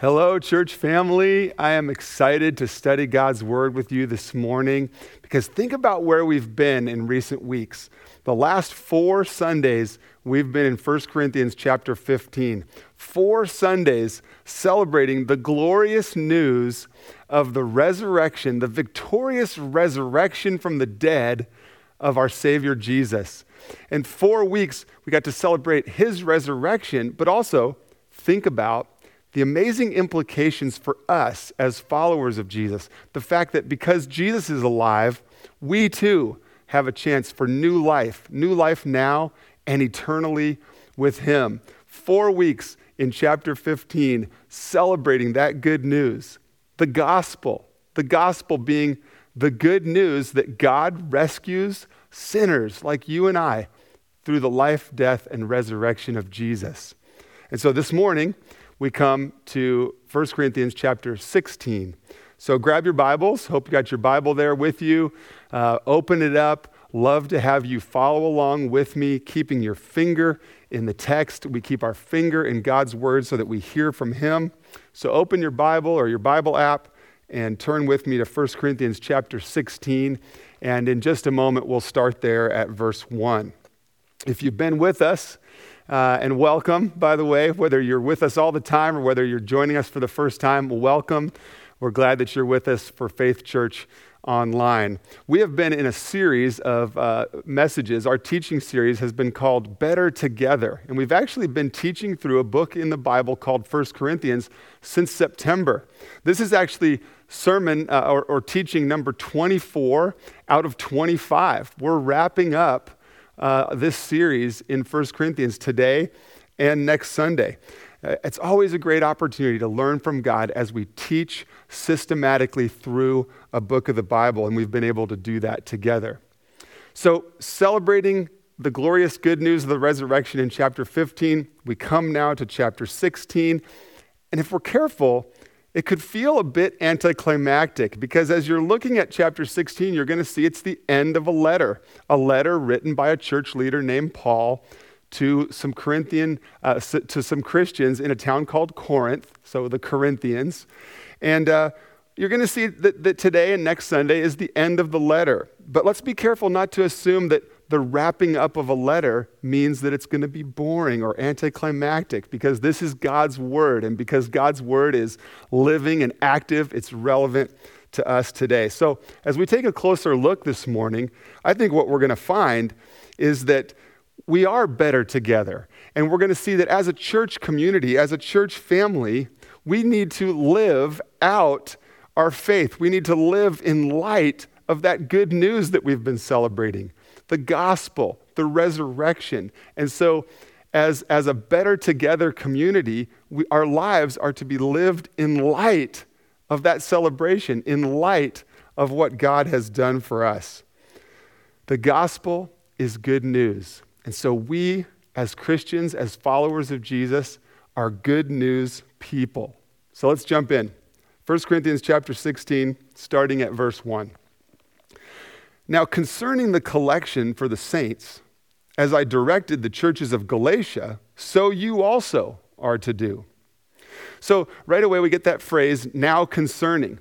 Hello, church family. I am excited to study God's word with you this morning because think about where we've been in recent weeks. The last four Sundays, we've been in 1 Corinthians chapter 15. Four Sundays celebrating the glorious news of the resurrection, the victorious resurrection from the dead of our Savior Jesus. In four weeks, we got to celebrate his resurrection, but also think about the amazing implications for us as followers of Jesus. The fact that because Jesus is alive, we too have a chance for new life, new life now and eternally with Him. Four weeks in chapter 15, celebrating that good news, the gospel, the gospel being the good news that God rescues sinners like you and I through the life, death, and resurrection of Jesus. And so this morning, we come to 1 Corinthians chapter 16. So grab your Bibles. Hope you got your Bible there with you. Uh, open it up. Love to have you follow along with me, keeping your finger in the text. We keep our finger in God's word so that we hear from Him. So open your Bible or your Bible app and turn with me to 1 Corinthians chapter 16. And in just a moment, we'll start there at verse 1. If you've been with us, uh, and welcome, by the way, whether you're with us all the time or whether you're joining us for the first time, welcome. We're glad that you're with us for Faith Church Online. We have been in a series of uh, messages. Our teaching series has been called Better Together. And we've actually been teaching through a book in the Bible called 1 Corinthians since September. This is actually sermon uh, or, or teaching number 24 out of 25. We're wrapping up uh, this series in 1 Corinthians today and next Sunday. Uh, it's always a great opportunity to learn from God as we teach systematically through a book of the Bible, and we've been able to do that together. So, celebrating the glorious good news of the resurrection in chapter 15, we come now to chapter 16. And if we're careful, it could feel a bit anticlimactic because as you're looking at chapter 16, you're going to see it's the end of a letter, a letter written by a church leader named Paul to some Corinthian, uh, to some Christians in a town called Corinth, so the Corinthians. And uh, you're going to see that, that today and next Sunday is the end of the letter. But let's be careful not to assume that the wrapping up of a letter means that it's going to be boring or anticlimactic because this is God's word. And because God's word is living and active, it's relevant to us today. So, as we take a closer look this morning, I think what we're going to find is that we are better together. And we're going to see that as a church community, as a church family, we need to live out our faith. We need to live in light of that good news that we've been celebrating the gospel, the resurrection. And so, as, as a better together community, we, our lives are to be lived in light of that celebration, in light of what God has done for us. The gospel is good news. And so, we as Christians, as followers of Jesus, are good news people. So let's jump in. 1 Corinthians chapter 16, starting at verse 1. Now, concerning the collection for the saints, as I directed the churches of Galatia, so you also are to do. So, right away, we get that phrase, now concerning.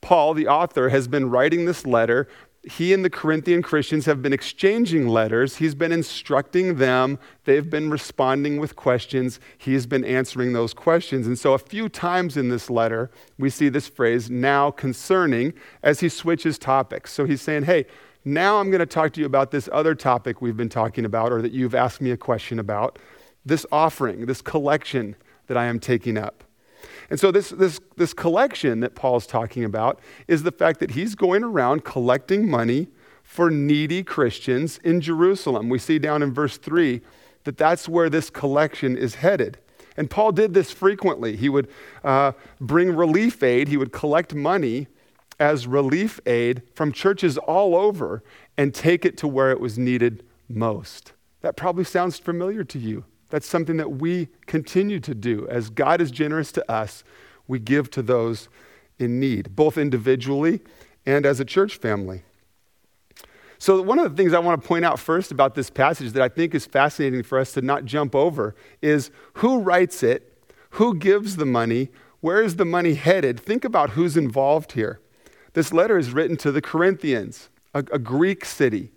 Paul, the author, has been writing this letter. He and the Corinthian Christians have been exchanging letters. He's been instructing them. They've been responding with questions. He's been answering those questions. And so, a few times in this letter, we see this phrase, now concerning, as he switches topics. So, he's saying, hey, now I'm going to talk to you about this other topic we've been talking about, or that you've asked me a question about this offering, this collection that I am taking up. And so, this, this, this collection that Paul's talking about is the fact that he's going around collecting money for needy Christians in Jerusalem. We see down in verse 3 that that's where this collection is headed. And Paul did this frequently. He would uh, bring relief aid, he would collect money as relief aid from churches all over and take it to where it was needed most. That probably sounds familiar to you. That's something that we continue to do. As God is generous to us, we give to those in need, both individually and as a church family. So, one of the things I want to point out first about this passage that I think is fascinating for us to not jump over is who writes it, who gives the money, where is the money headed? Think about who's involved here. This letter is written to the Corinthians, a, a Greek city.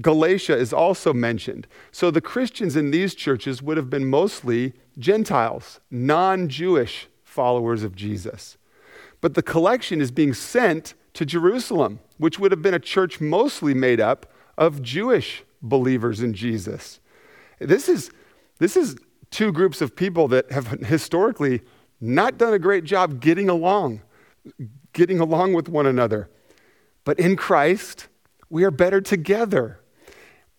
Galatia is also mentioned. So the Christians in these churches would have been mostly Gentiles, non Jewish followers of Jesus. But the collection is being sent to Jerusalem, which would have been a church mostly made up of Jewish believers in Jesus. This is, this is two groups of people that have historically not done a great job getting along, getting along with one another. But in Christ, we are better together.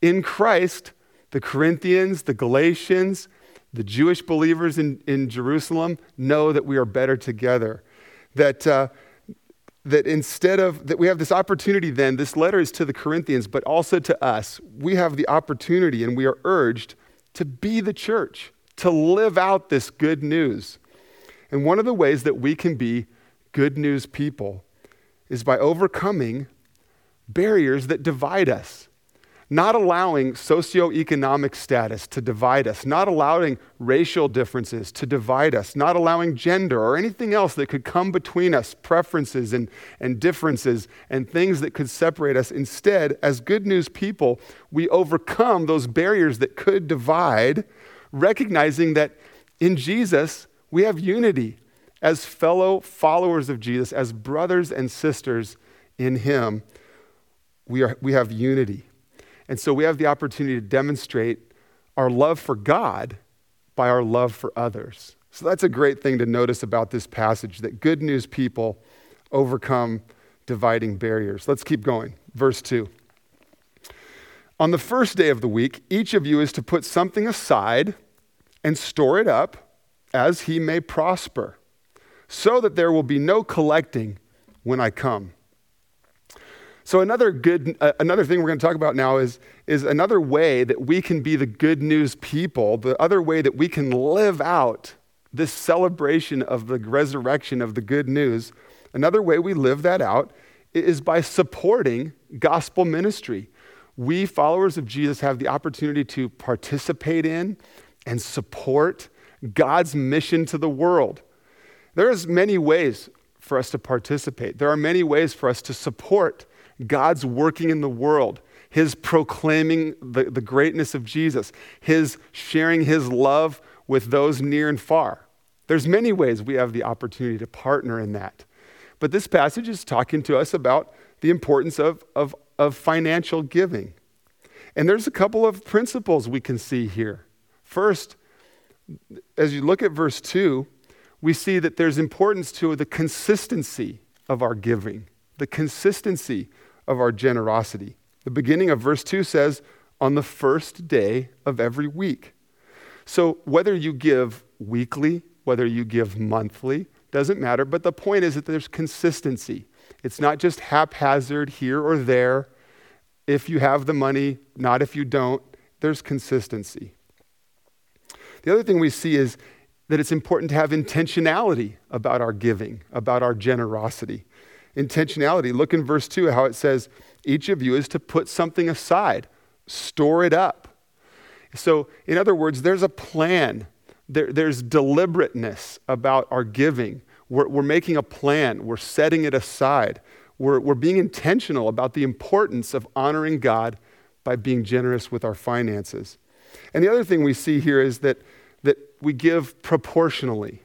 In Christ, the Corinthians, the Galatians, the Jewish believers in, in Jerusalem know that we are better together. That, uh, that instead of, that we have this opportunity then, this letter is to the Corinthians, but also to us. We have the opportunity and we are urged to be the church, to live out this good news. And one of the ways that we can be good news people is by overcoming barriers that divide us not allowing socioeconomic status to divide us, not allowing racial differences to divide us, not allowing gender or anything else that could come between us, preferences and, and differences and things that could separate us. Instead, as good news people, we overcome those barriers that could divide, recognizing that in Jesus, we have unity as fellow followers of Jesus, as brothers and sisters in Him. We, are, we have unity. And so we have the opportunity to demonstrate our love for God by our love for others. So that's a great thing to notice about this passage that good news people overcome dividing barriers. Let's keep going. Verse 2. On the first day of the week, each of you is to put something aside and store it up as he may prosper, so that there will be no collecting when I come. So another good, uh, another thing we're going to talk about now is, is another way that we can be the good news people, the other way that we can live out this celebration of the resurrection of the good news. Another way we live that out is by supporting gospel ministry. We, followers of Jesus, have the opportunity to participate in and support God's mission to the world. There's many ways for us to participate. There are many ways for us to support God's working in the world, His proclaiming the, the greatness of Jesus, His sharing His love with those near and far. There's many ways we have the opportunity to partner in that. But this passage is talking to us about the importance of, of, of financial giving. And there's a couple of principles we can see here. First, as you look at verse 2, we see that there's importance to the consistency of our giving, the consistency of our generosity. The beginning of verse 2 says, on the first day of every week. So whether you give weekly, whether you give monthly, doesn't matter, but the point is that there's consistency. It's not just haphazard here or there. If you have the money, not if you don't, there's consistency. The other thing we see is that it's important to have intentionality about our giving, about our generosity intentionality. Look in verse 2 how it says, each of you is to put something aside, store it up. So, in other words, there's a plan, there, there's deliberateness about our giving. We're, we're making a plan, we're setting it aside, we're, we're being intentional about the importance of honoring God by being generous with our finances. And the other thing we see here is that, that we give proportionally.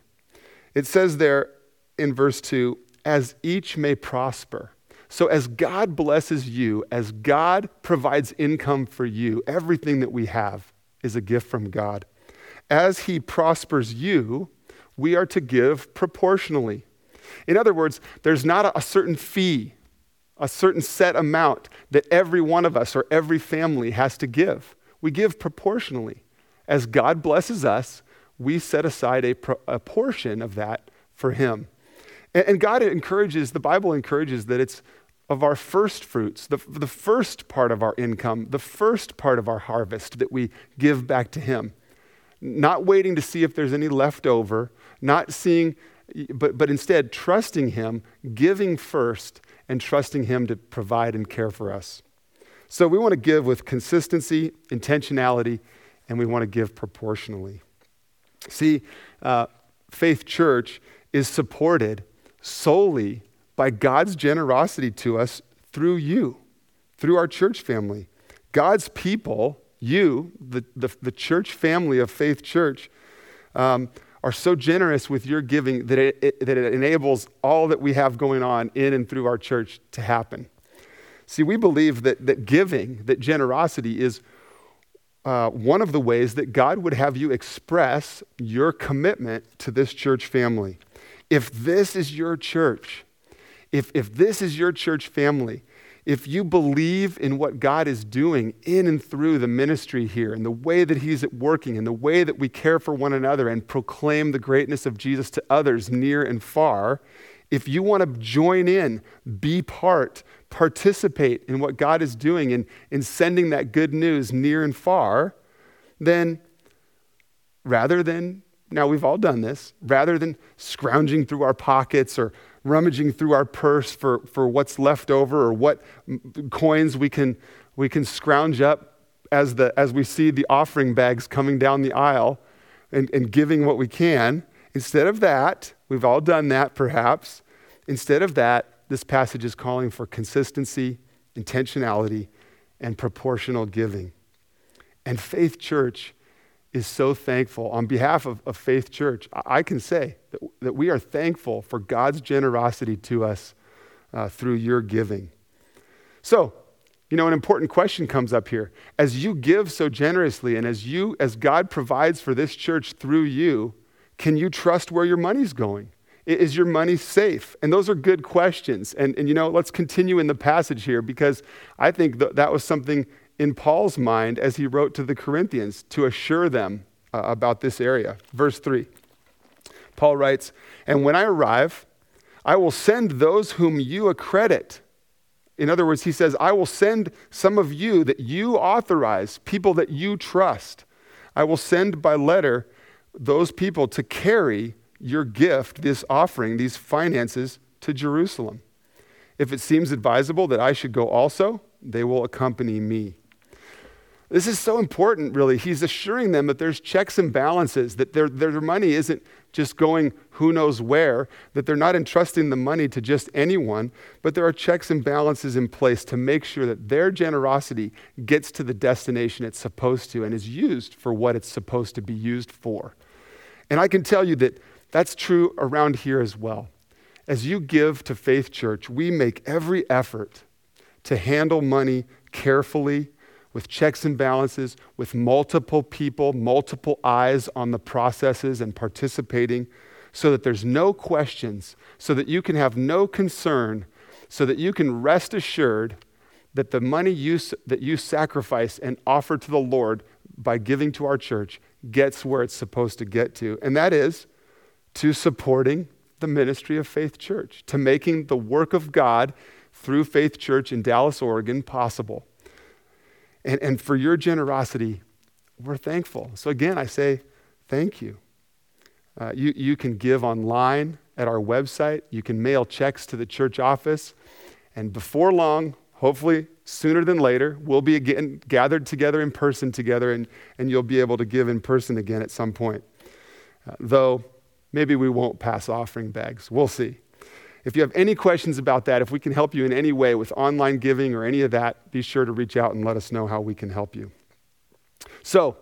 It says there in verse 2 as each may prosper. So, as God blesses you, as God provides income for you, everything that we have is a gift from God. As He prospers you, we are to give proportionally. In other words, there's not a, certain fee, a certain set amount that every one of us or every family has to give. We give proportionally. As God blesses us, we set aside a, pro, a portion of that for Him. And, and God encourages, the Bible encourages that it's of our first fruits, the, the first part of our income, the first part of our harvest that we give back to Him. Not waiting to see if there's any left over, not seeing, but, but instead trusting Him, giving first, and trusting Him to provide and care for us. So we want to give with consistency, intentionality, and we want to give proportionally. See, uh, Faith Church is supported solely by God's generosity to us through you, through our church family. God's people, you, the, the, the church family of Faith Church, um, are so generous with your giving that it, it, that it enables all that we have going on in and through our church to happen. See, we believe that, that giving, that generosity is uh, one of the ways that God would have you express your commitment to this church family. If this is your church, if, if this is your church family, if you believe in what God is doing in and through the ministry here and the way that He's working and the way that we care for one another and proclaim the greatness of Jesus to others near and far, if you want to join in, be part, participate in what God is doing in, in sending that good news near and far, then rather than, now we've all done this, rather than scrounging through our pockets or rummaging through our purse for, for what's left over or what coins we can, we can scrounge up as, the, as we see the offering bags coming down the aisle and, and giving what we can. Instead of that, we've all done that perhaps. Instead of that, this passage is calling for consistency, intentionality, and proportional giving. And Faith Church is so thankful. On behalf of, of Faith Church, I, I can say that, that we are thankful for God's generosity to us uh, through your giving. So, you know, an important question comes up here. As you give so generously and as you, as God provides for this church through you, can you trust where your money's going? Is your money safe? And those are good questions. And, and you know, let's continue in the passage here because I think th- that was something in Paul's mind as he wrote to the Corinthians to assure them uh, about this area. Verse 3 Paul writes, And when I arrive, I will send those whom you accredit. In other words, he says, I will send some of you that you authorize, people that you trust. I will send by letter those people to carry your gift, this offering, these finances to Jerusalem. If it seems advisable that I should go also, they will accompany me. This is so important, really. He's assuring them that there's checks and balances, that their, their money isn't just going who knows where, that they're not entrusting the money to just anyone, but there are checks and balances in place to make sure that their generosity gets to the destination it's supposed to and is used for what it's supposed to be used for. And I can tell you that that's true around here as well. As you give to Faith Church, we make every effort to handle money carefully, with checks and balances, with multiple people, multiple eyes on the processes and participating, so that there's no questions, so that you can have no concern, so that you can rest assured that the money you, that you sacrifice and offer to the Lord by giving to our church gets where it's supposed to get to. And that is to supporting the ministry of Faith Church, to making the work of God through Faith Church in Dallas, Oregon possible. And, and for your generosity, we're thankful. So again, I say thank you. Uh, you. You can give online at our website, you can mail checks to the church office, and before long, hopefully sooner than later, we'll be again gathered together in person together, and, and you'll be able to give in person again at some point. Uh, though maybe we won't pass offering bags. We'll see. If you have any questions about that, if we can help you in any way with online giving or any of that, be sure to reach out and let us know how we can help you. So,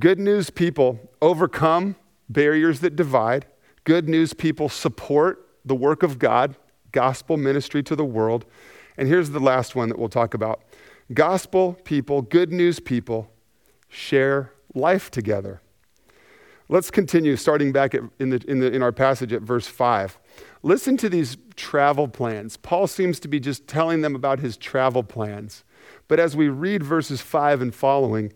good news people overcome barriers that divide. Good news people support the work of God, gospel ministry to the world. And here's the last one that we'll talk about gospel people, good news people, share life together. Let's continue, starting back at, in, the, in, the, in our passage at verse 5. Listen to these travel plans. Paul seems to be just telling them about his travel plans. But as we read verses 5 and following,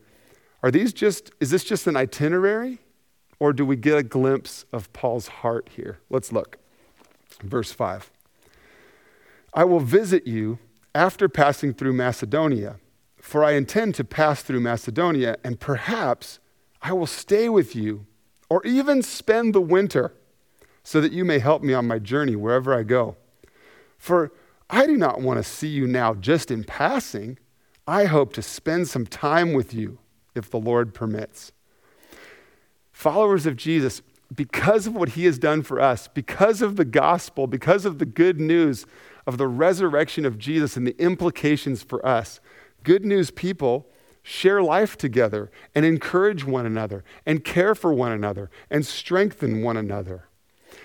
are these just, is this just an itinerary? Or do we get a glimpse of Paul's heart here? Let's look. Verse 5. I will visit you after passing through Macedonia, for I intend to pass through Macedonia, and perhaps I will stay with you, or even spend the winter, so that you may help me on my journey wherever I go. For I do not want to see you now just in passing. I hope to spend some time with you if the Lord permits. Followers of Jesus, because of what he has done for us, because of the gospel, because of the good news of the resurrection of Jesus and the implications for us, good news people share life together and encourage one another and care for one another and strengthen one another.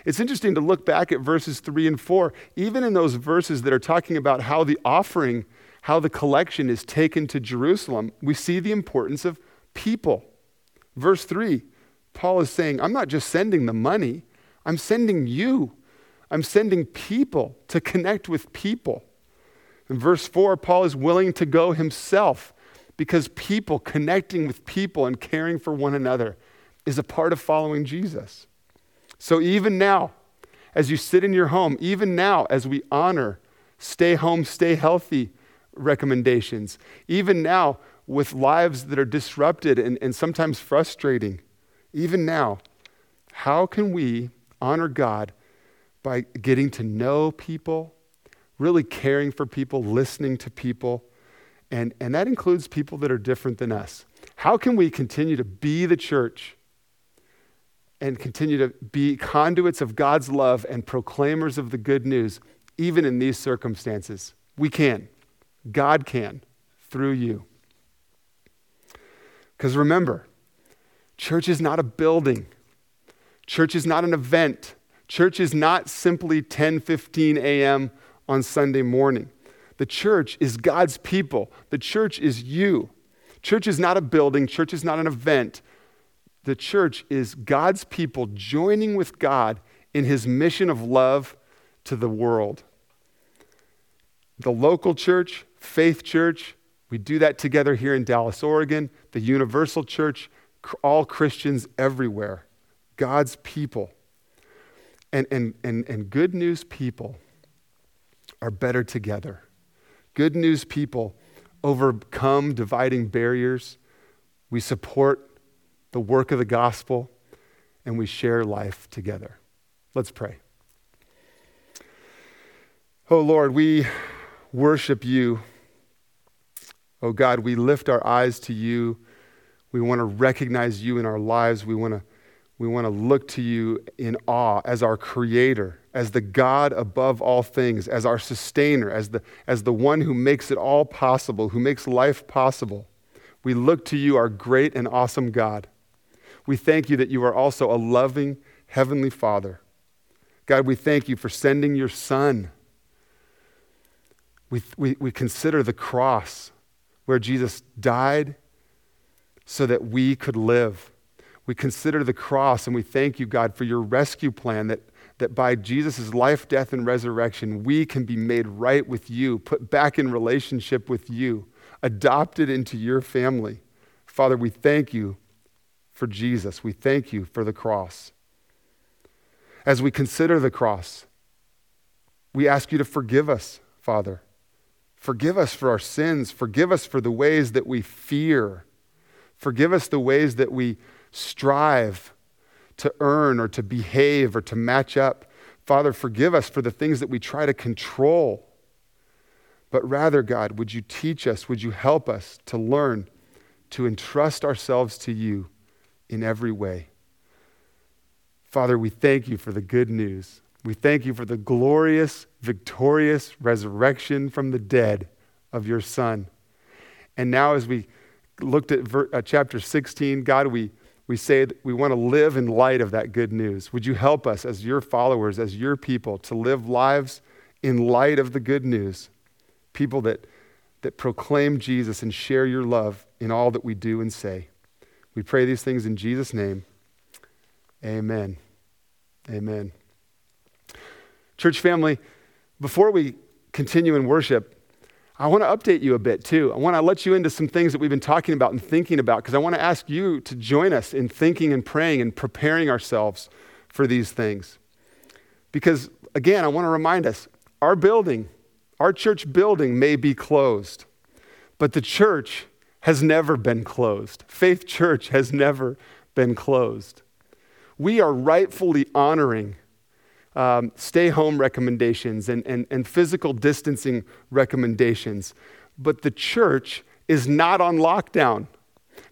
It's interesting to look back at verses three and four, even in those verses that are talking about how the offering, how the collection is taken to Jerusalem, we see the importance of people. Verse three, Paul is saying, I'm not just sending the money, I'm sending you. I'm sending people to connect with people. In verse 4, Paul is willing to go himself because people, connecting with people and caring for one another, is a part of following Jesus. So even now, as you sit in your home, even now, as we honor stay home, stay healthy recommendations, even now, with lives that are disrupted and, and sometimes frustrating, even now, how can we honor God by getting to know people, really caring for people, listening to people? And, and that includes people that are different than us. How can we continue to be the church and continue to be conduits of God's love and proclaimers of the good news, even in these circumstances? We can. God can through you. Because remember, Church is not a building. Church is not an event. Church is not simply 10 15 a.m. on Sunday morning. The church is God's people. The church is you. Church is not a building. Church is not an event. The church is God's people joining with God in his mission of love to the world. The local church, Faith Church, we do that together here in Dallas, Oregon. The Universal Church, all Christians everywhere, God's people. And, and, and, and good news people are better together. Good news people overcome dividing barriers. We support the work of the gospel and we share life together. Let's pray. Oh Lord, we worship you. Oh God, we lift our eyes to you we want to recognize you in our lives. We want to, we want to look to you in awe as our creator, as the God above all things, as our sustainer, as the, as the one who makes it all possible, who makes life possible. We look to you, our great and awesome God. We thank you that you are also a loving heavenly Father. God, we thank you for sending your Son. We, we, we consider the cross where Jesus died so that we could live. We consider the cross and we thank you, God, for your rescue plan that, that by Jesus' life, death, and resurrection, we can be made right with you, put back in relationship with you, adopted into your family. Father, we thank you for Jesus. We thank you for the cross. As we consider the cross, we ask you to forgive us, Father. Forgive us for our sins. Forgive us for the ways that we fear Forgive us the ways that we strive to earn or to behave or to match up. Father, forgive us for the things that we try to control. But rather, God, would you teach us, would you help us to learn to entrust ourselves to you in every way? Father, we thank you for the good news. We thank you for the glorious, victorious resurrection from the dead of your Son. And now, as we looked at ver, uh, chapter 16, God, we, we say we want to live in light of that good news. Would you help us as your followers, as your people, to live lives in light of the good news? People that, that proclaim Jesus and share your love in all that we do and say. We pray these things in Jesus' name. Amen. Amen. Church family, before we continue in worship, I want to update you a bit too. I want to let you into some things that we've been talking about and thinking about because I want to ask you to join us in thinking and praying and preparing ourselves for these things. Because again, I want to remind us our building, our church building may be closed, but the church has never been closed. Faith Church has never been closed. We are rightfully honoring um, stay home recommendations and, and, and physical distancing recommendations. But the church is not on lockdown.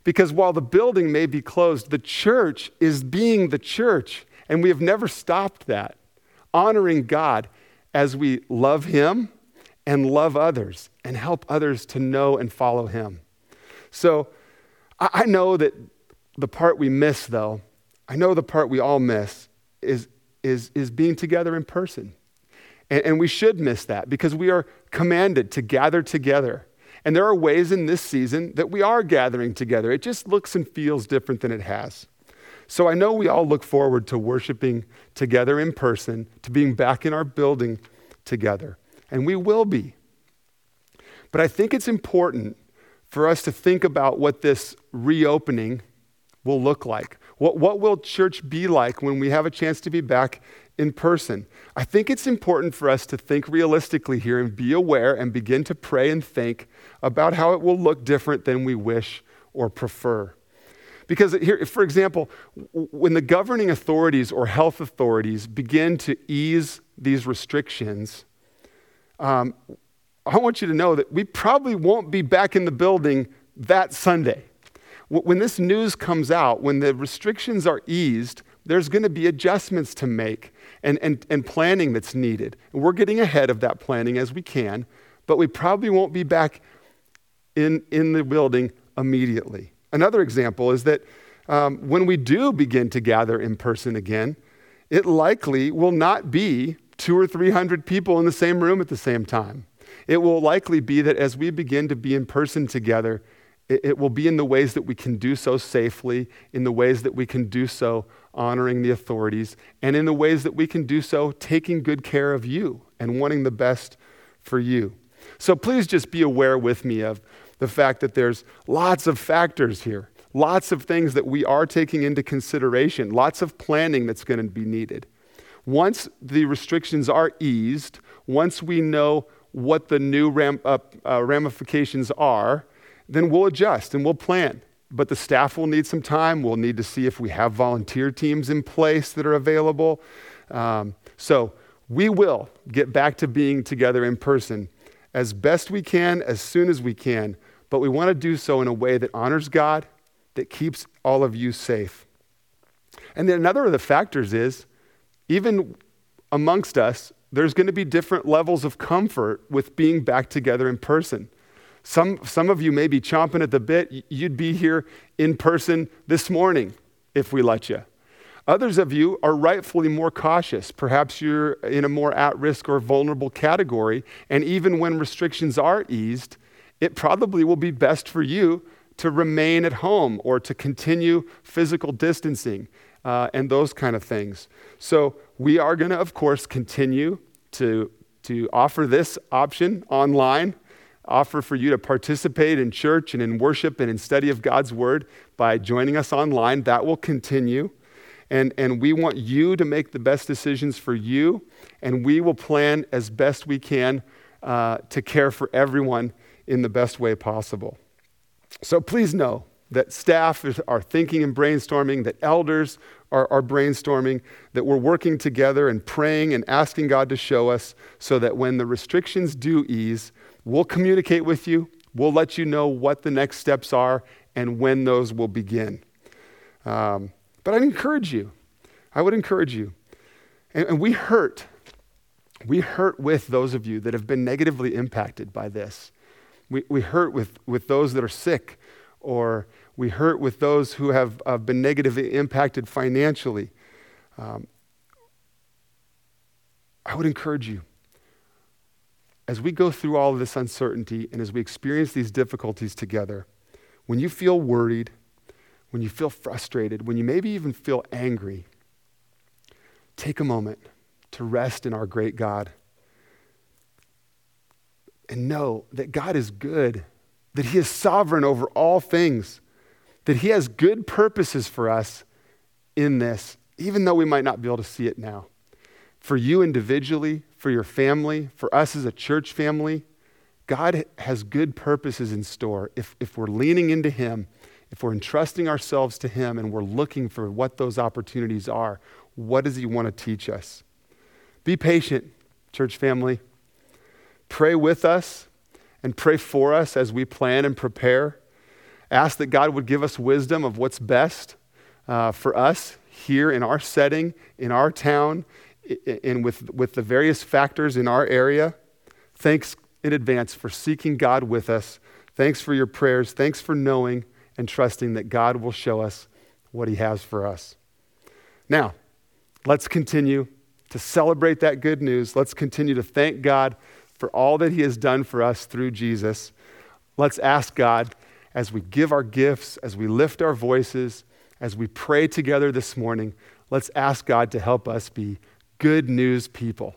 Because while the building may be closed, the church is being the church. And we have never stopped that, honoring God as we love Him and love others and help others to know and follow Him. So I know that the part we miss, though, I know the part we all miss is, is, is being together in person. And, and we should miss that because we are commanded to gather together. And there are ways in this season that we are gathering together. It just looks and feels different than it has. So I know we all look forward to worshiping together in person, to being back in our building together. And we will be. But I think it's important for us to think about what this reopening will look like. What, what will church be like when we have a chance to be back in person? I think it's important for us to think realistically here and be aware and begin to pray and think about how it will look different than we wish or prefer. Because here, for example, when the governing authorities or health authorities begin to ease these restrictions, um, I want you to know that we probably won't be back in the building that Sunday. When this news comes out, when the restrictions are eased, there's going to be adjustments to make and, and, and planning that's needed. And we're getting ahead of that planning as we can, but we probably won't be back in, in the building immediately. Another example is that um, when we do begin to gather in person again, it likely will not be two or three hundred people in the same room at the same time. It will likely be that as we begin to be in person together, it will be in the ways that we can do so safely, in the ways that we can do so honoring the authorities, and in the ways that we can do so taking good care of you and wanting the best for you. So please just be aware with me of the fact that there's lots of factors here, lots of things that we are taking into consideration, lots of planning that's going to be needed. Once the restrictions are eased, once we know what the new ram, uh, uh, ramifications are, then we'll adjust and we'll plan. But the staff will need some time. We'll need to see if we have volunteer teams in place that are available. Um, so we will get back to being together in person as best we can, as soon as we can. But we want to do so in a way that honors God, that keeps all of you safe. And then another of the factors is even amongst us, there's going to be different levels of comfort with being back together in person. Some, some of you may be chomping at the bit. You'd be here in person this morning if we let you. Others of you are rightfully more cautious. Perhaps you're in a more at risk or vulnerable category. And even when restrictions are eased, it probably will be best for you to remain at home or to continue physical distancing uh, and those kind of things. So, we are going to, of course, continue to, to offer this option online offer for you to participate in church and in worship and in study of God's word by joining us online. That will continue. And, and we want you to make the best decisions for you, and we will plan as best we can uh, to care for everyone in the best way possible. So please know that staff are thinking and brainstorming, that elders are, are, brainstorming, that we're working together and praying and asking God to show us so that when the restrictions do ease, We'll communicate with you. We'll let you know what the next steps are and when those will begin. Um, but I'd encourage you. I would encourage you. And, and we hurt. We hurt with those of you that have been negatively impacted by this. We, we hurt with, with those that are sick, or we hurt with those who have uh, been negatively impacted financially. Um, I would encourage you as we go through all of this uncertainty and as we experience these difficulties together, when you feel worried, when you feel frustrated, when you maybe even feel angry, take a moment to rest in our great God and know that God is good, that He is sovereign over all things, that He has good purposes for us in this, even though we might not be able to see it now. For you individually, for your family, for us as a church family, God has good purposes in store. If, if we're leaning into Him, if we're entrusting ourselves to Him and we're looking for what those opportunities are, what does He want to teach us? Be patient, church family. Pray with us and pray for us as we plan and prepare. Ask that God would give us wisdom of what's best uh, for us here in our setting, in our town, and with, with the various factors in our area. Thanks in advance for seeking God with us. Thanks for your prayers. Thanks for knowing and trusting that God will show us what He has for us. Now, let's continue to celebrate that good news. Let's continue to thank God for all that He has done for us through Jesus. Let's ask God as we give our gifts, as we lift our voices, as we pray together this morning, let's ask God to help us be good news people.